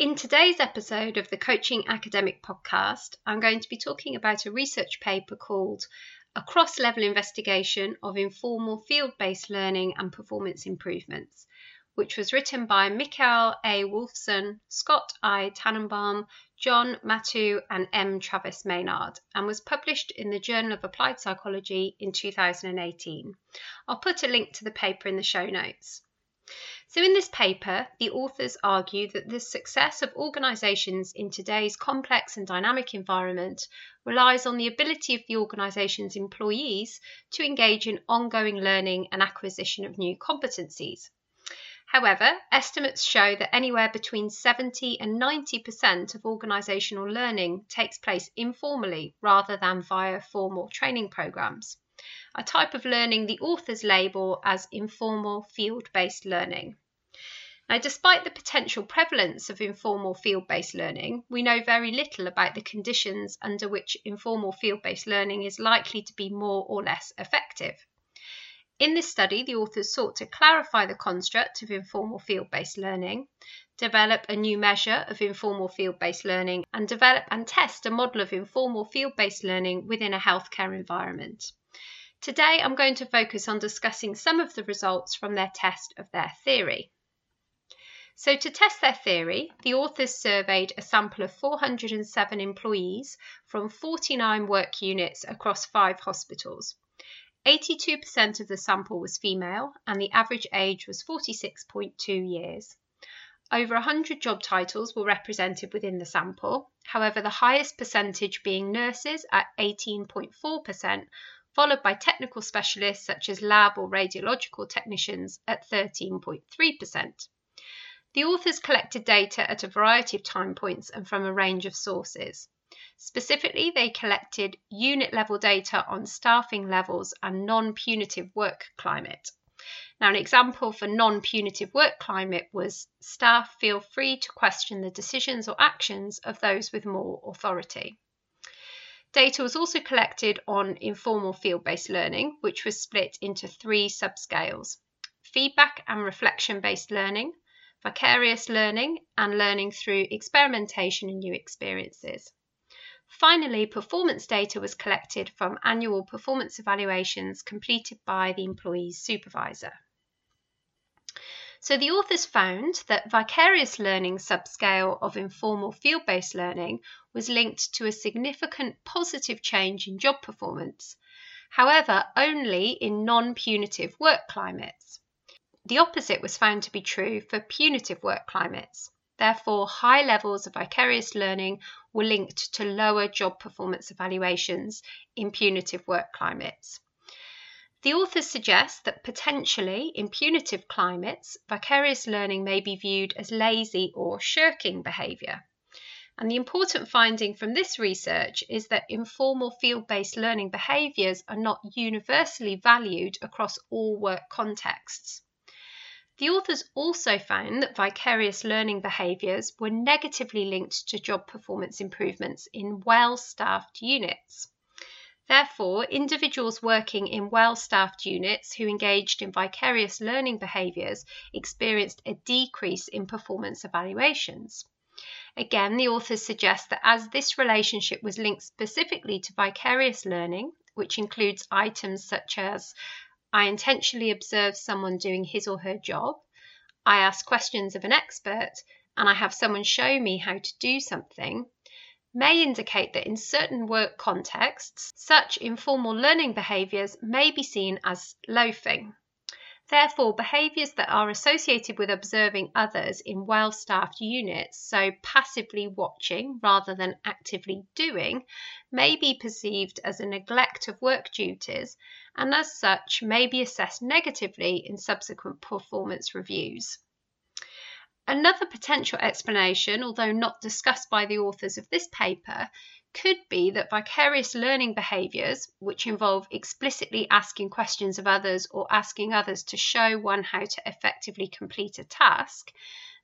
In today's episode of the Coaching Academic Podcast, I'm going to be talking about a research paper called A Cross Level Investigation of Informal Field Based Learning and Performance Improvements, which was written by Mikael A. Wolfson, Scott I. Tannenbaum, John Mathieu, and M. Travis Maynard, and was published in the Journal of Applied Psychology in 2018. I'll put a link to the paper in the show notes. So, in this paper, the authors argue that the success of organisations in today's complex and dynamic environment relies on the ability of the organisation's employees to engage in ongoing learning and acquisition of new competencies. However, estimates show that anywhere between 70 and 90% of organisational learning takes place informally rather than via formal training programmes a type of learning the authors label as informal field based learning. Now, despite the potential prevalence of informal field based learning, we know very little about the conditions under which informal field based learning is likely to be more or less effective. In this study, the authors sought to clarify the construct of informal field based learning, develop a new measure of informal field based learning, and develop and test a model of informal field based learning within a healthcare environment. Today, I'm going to focus on discussing some of the results from their test of their theory. So, to test their theory, the authors surveyed a sample of 407 employees from 49 work units across five hospitals. 82% of the sample was female, and the average age was 46.2 years. Over 100 job titles were represented within the sample, however, the highest percentage being nurses at 18.4%, followed by technical specialists such as lab or radiological technicians at 13.3%. The authors collected data at a variety of time points and from a range of sources. Specifically, they collected unit level data on staffing levels and non punitive work climate. Now, an example for non punitive work climate was staff feel free to question the decisions or actions of those with more authority. Data was also collected on informal field based learning, which was split into three subscales feedback and reflection based learning, vicarious learning, and learning through experimentation and new experiences. Finally, performance data was collected from annual performance evaluations completed by the employee's supervisor. So the authors found that vicarious learning subscale of informal field based learning was linked to a significant positive change in job performance, however, only in non punitive work climates. The opposite was found to be true for punitive work climates. Therefore, high levels of vicarious learning were linked to lower job performance evaluations in punitive work climates. The authors suggest that potentially in punitive climates, vicarious learning may be viewed as lazy or shirking behaviour. And the important finding from this research is that informal field based learning behaviours are not universally valued across all work contexts. The authors also found that vicarious learning behaviours were negatively linked to job performance improvements in well staffed units. Therefore, individuals working in well staffed units who engaged in vicarious learning behaviours experienced a decrease in performance evaluations. Again, the authors suggest that as this relationship was linked specifically to vicarious learning, which includes items such as I intentionally observe someone doing his or her job, I ask questions of an expert, and I have someone show me how to do something, may indicate that in certain work contexts, such informal learning behaviours may be seen as loafing. Therefore, behaviours that are associated with observing others in well staffed units, so passively watching rather than actively doing, may be perceived as a neglect of work duties and as such may be assessed negatively in subsequent performance reviews. Another potential explanation, although not discussed by the authors of this paper, could be that vicarious learning behaviours, which involve explicitly asking questions of others or asking others to show one how to effectively complete a task,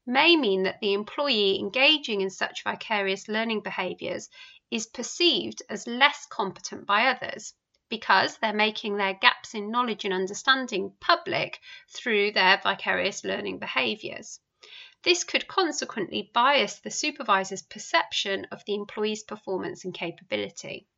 may mean that the employee engaging in such vicarious learning behaviours is perceived as less competent by others because they're making their gaps in knowledge and understanding public through their vicarious learning behaviours. This could consequently bias the supervisor's perception of the employee's performance and capability.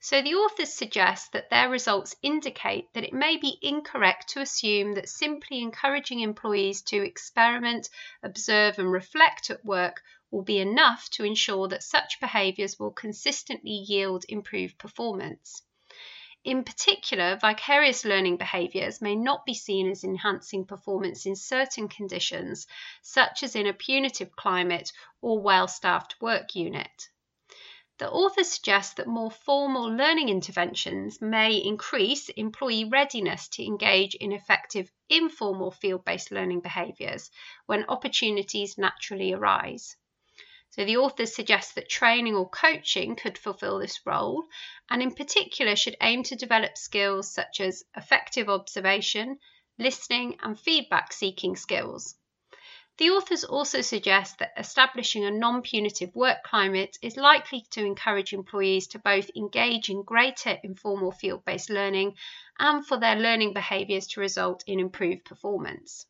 So the authors suggest that their results indicate that it may be incorrect to assume that simply encouraging employees to experiment, observe, and reflect at work will be enough to ensure that such behaviours will consistently yield improved performance. In particular, vicarious learning behaviours may not be seen as enhancing performance in certain conditions, such as in a punitive climate or well staffed work unit. The author suggests that more formal learning interventions may increase employee readiness to engage in effective informal field based learning behaviours when opportunities naturally arise. So the authors suggest that training or coaching could fulfill this role, and in particular should aim to develop skills such as effective observation, listening, and feedback seeking skills. The authors also suggest that establishing a non punitive work climate is likely to encourage employees to both engage in greater informal field based learning and for their learning behaviours to result in improved performance.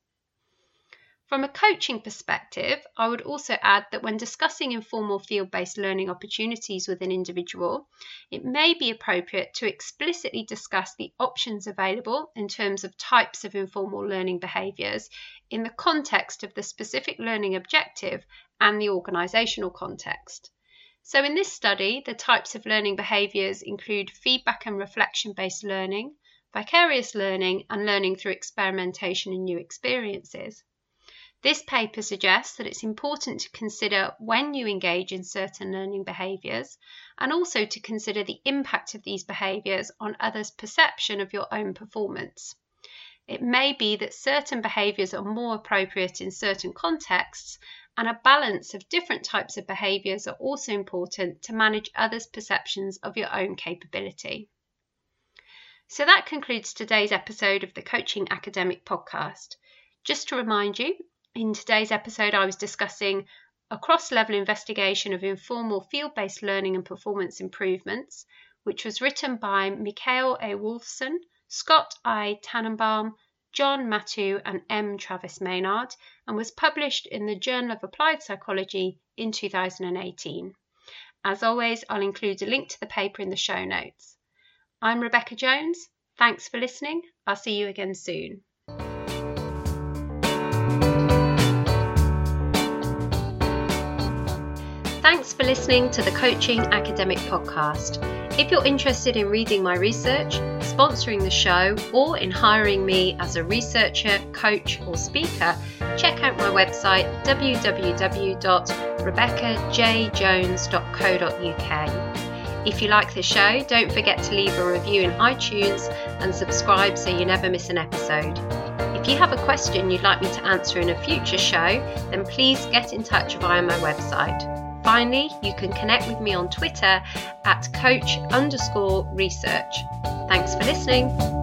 From a coaching perspective, I would also add that when discussing informal field based learning opportunities with an individual, it may be appropriate to explicitly discuss the options available in terms of types of informal learning behaviours in the context of the specific learning objective and the organisational context. So, in this study, the types of learning behaviours include feedback and reflection based learning, vicarious learning, and learning through experimentation and new experiences. This paper suggests that it's important to consider when you engage in certain learning behaviours and also to consider the impact of these behaviours on others' perception of your own performance. It may be that certain behaviours are more appropriate in certain contexts, and a balance of different types of behaviours are also important to manage others' perceptions of your own capability. So that concludes today's episode of the Coaching Academic Podcast. Just to remind you, in today's episode, I was discussing a cross level investigation of informal field based learning and performance improvements, which was written by Mikael A. Wolfson, Scott I. Tannenbaum, John Mathieu, and M. Travis Maynard, and was published in the Journal of Applied Psychology in 2018. As always, I'll include a link to the paper in the show notes. I'm Rebecca Jones. Thanks for listening. I'll see you again soon. Thanks for listening to the Coaching Academic Podcast. If you're interested in reading my research, sponsoring the show, or in hiring me as a researcher, coach, or speaker, check out my website www.rebeccajjones.co.uk. If you like the show, don't forget to leave a review in iTunes and subscribe so you never miss an episode. If you have a question you'd like me to answer in a future show, then please get in touch via my website. Finally, you can connect with me on Twitter at coach underscore research. Thanks for listening.